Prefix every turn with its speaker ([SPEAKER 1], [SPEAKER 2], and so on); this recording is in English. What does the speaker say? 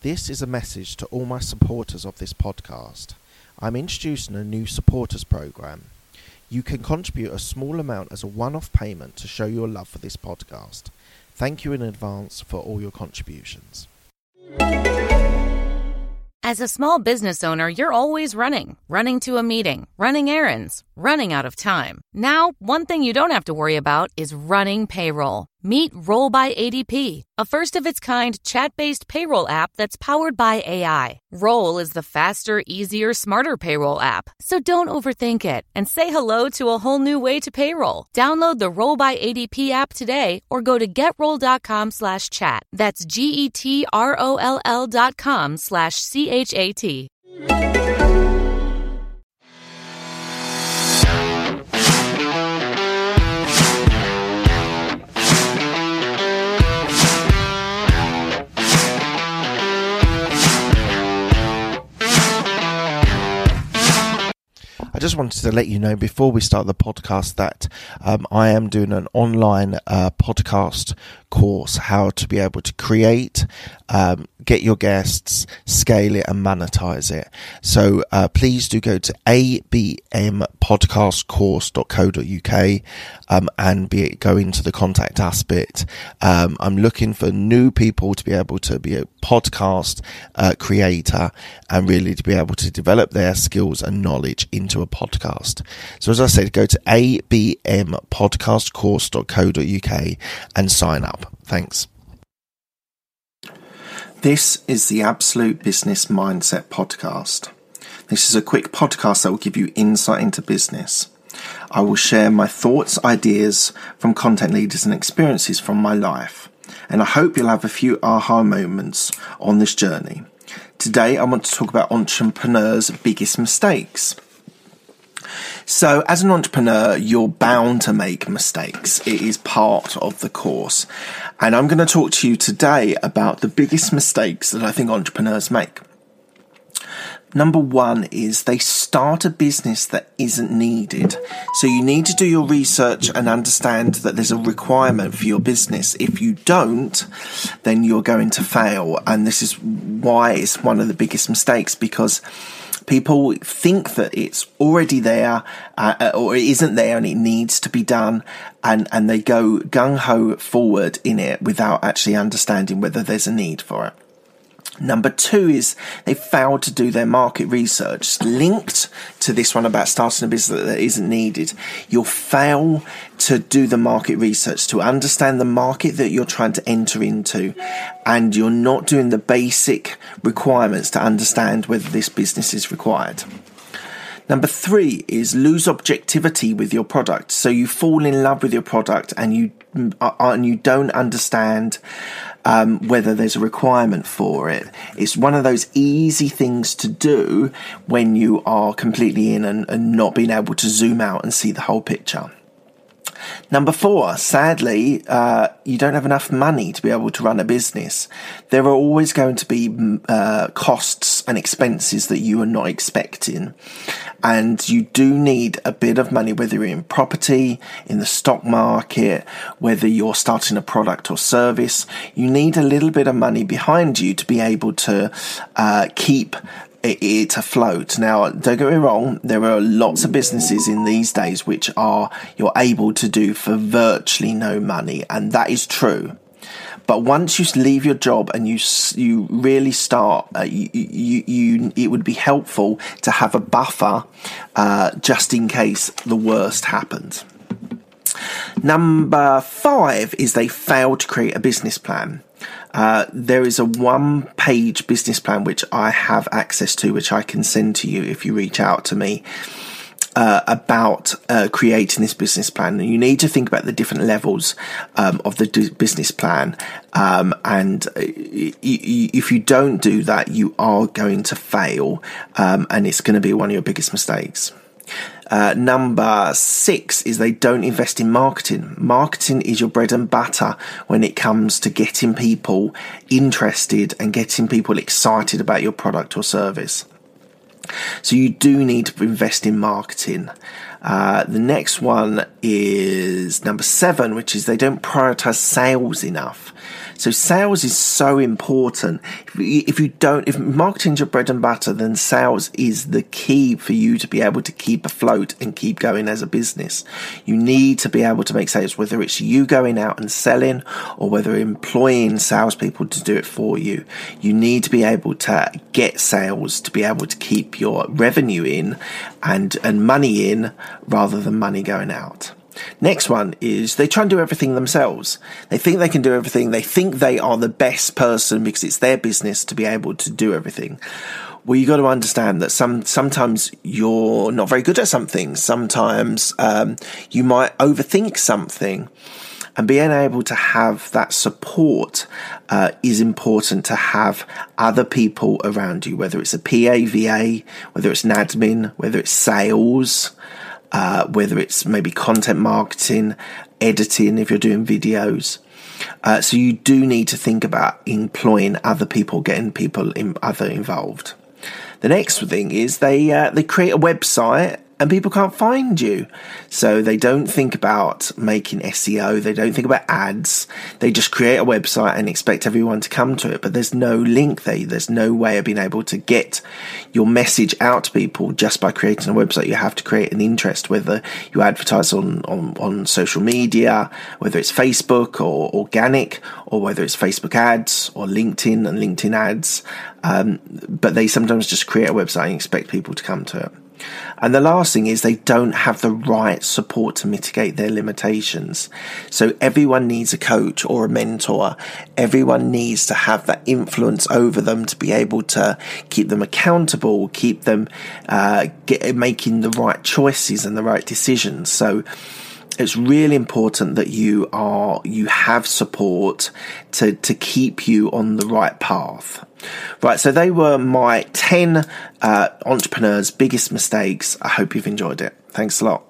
[SPEAKER 1] This is a message to all my supporters of this podcast. I'm introducing a new supporters program. You can contribute a small amount as a one off payment to show your love for this podcast. Thank you in advance for all your contributions.
[SPEAKER 2] As a small business owner, you're always running running to a meeting, running errands, running out of time. Now, one thing you don't have to worry about is running payroll. Meet Roll by ADP, a first of its kind chat based payroll app that's powered by AI. Roll is the faster, easier, smarter payroll app. So don't overthink it and say hello to a whole new way to payroll. Download the Roll by ADP app today or go to getroll.com slash chat. That's G E T R O L L dot com slash C H A T.
[SPEAKER 1] just wanted to let you know before we start the podcast that um, I am doing an online uh, podcast course how to be able to create, um, get your guests, scale it, and monetize it. So uh, please do go to abmpodcastcourse.co.uk um, and be go into the contact us bit. Um, I'm looking for new people to be able to be a podcast uh, creator and really to be able to develop their skills and knowledge into a podcast. So as I said, go to abmpodcastcourse.co.uk and sign up. Thanks. This is the Absolute Business Mindset Podcast. This is a quick podcast that will give you insight into business. I will share my thoughts, ideas from content leaders, and experiences from my life. And I hope you'll have a few aha moments on this journey. Today, I want to talk about entrepreneurs' biggest mistakes. So, as an entrepreneur, you're bound to make mistakes. It is part of the course. And I'm going to talk to you today about the biggest mistakes that I think entrepreneurs make. Number one is they start a business that isn't needed. So you need to do your research and understand that there's a requirement for your business. If you don't, then you're going to fail. And this is why it's one of the biggest mistakes because people think that it's already there uh, uh, or it isn't there and it needs to be done and and they go gung ho forward in it without actually understanding whether there's a need for it Number two is they failed to do their market research. Linked to this one about starting a business that isn't needed, you'll fail to do the market research, to understand the market that you're trying to enter into, and you're not doing the basic requirements to understand whether this business is required. Number three is lose objectivity with your product. So you fall in love with your product and you uh, and you don't understand um, whether there's a requirement for it. It's one of those easy things to do when you are completely in and, and not being able to zoom out and see the whole picture. Number four, sadly, uh, you don't have enough money to be able to run a business. There are always going to be mm, uh, costs and expenses that you are not expecting and you do need a bit of money, whether you're in property, in the stock market, whether you're starting a product or service. You need a little bit of money behind you to be able to uh, keep it, afloat. Now, don't get me wrong, there are lots of businesses in these days which are you're able to do for virtually no money, and that is true. But once you leave your job and you you really start, uh, you, you, you it would be helpful to have a buffer uh, just in case the worst happens. Number five is they fail to create a business plan. Uh, there is a one page business plan which I have access to, which I can send to you if you reach out to me uh, about uh, creating this business plan. And you need to think about the different levels um, of the d- business plan. Um, and uh, y- y- if you don't do that, you are going to fail, um, and it's going to be one of your biggest mistakes. Uh, number six is they don't invest in marketing. Marketing is your bread and butter when it comes to getting people interested and getting people excited about your product or service. So you do need to invest in marketing. Uh, the next one is number seven, which is they don't prioritize sales enough. So sales is so important. If you don't, if marketing's your bread and butter, then sales is the key for you to be able to keep afloat and keep going as a business. You need to be able to make sales, whether it's you going out and selling or whether employing salespeople to do it for you. You need to be able to get sales to be able to keep your revenue in and, and money in rather than money going out. Next one is they try and do everything themselves. They think they can do everything. They think they are the best person because it's their business to be able to do everything. Well, you got to understand that some sometimes you're not very good at something. Sometimes um, you might overthink something, and being able to have that support uh, is important. To have other people around you, whether it's a PA, VA, whether it's an admin, whether it's sales uh, whether it's maybe content marketing, editing if you're doing videos. Uh, so you do need to think about employing other people, getting people in, other involved. The next thing is they uh, they create a website and people can't find you. So they don't think about making SEO, they don't think about ads, they just create a website and expect everyone to come to it. But there's no link there, there's no way of being able to get your message out to people just by creating a website. You have to create an interest, whether you advertise on, on, on social media, whether it's Facebook or organic, or whether it's Facebook ads or LinkedIn and LinkedIn ads. Um, but they sometimes just create a website and expect people to come to it. And the last thing is they don't have the right support to mitigate their limitations. So everyone needs a coach or a mentor. Everyone needs to have that influence over them to be able to keep them accountable, keep them uh, get, making the right choices and the right decisions. So it's really important that you are you have support to to keep you on the right path. Right, so they were my ten uh, entrepreneurs' biggest mistakes. I hope you've enjoyed it. Thanks a lot.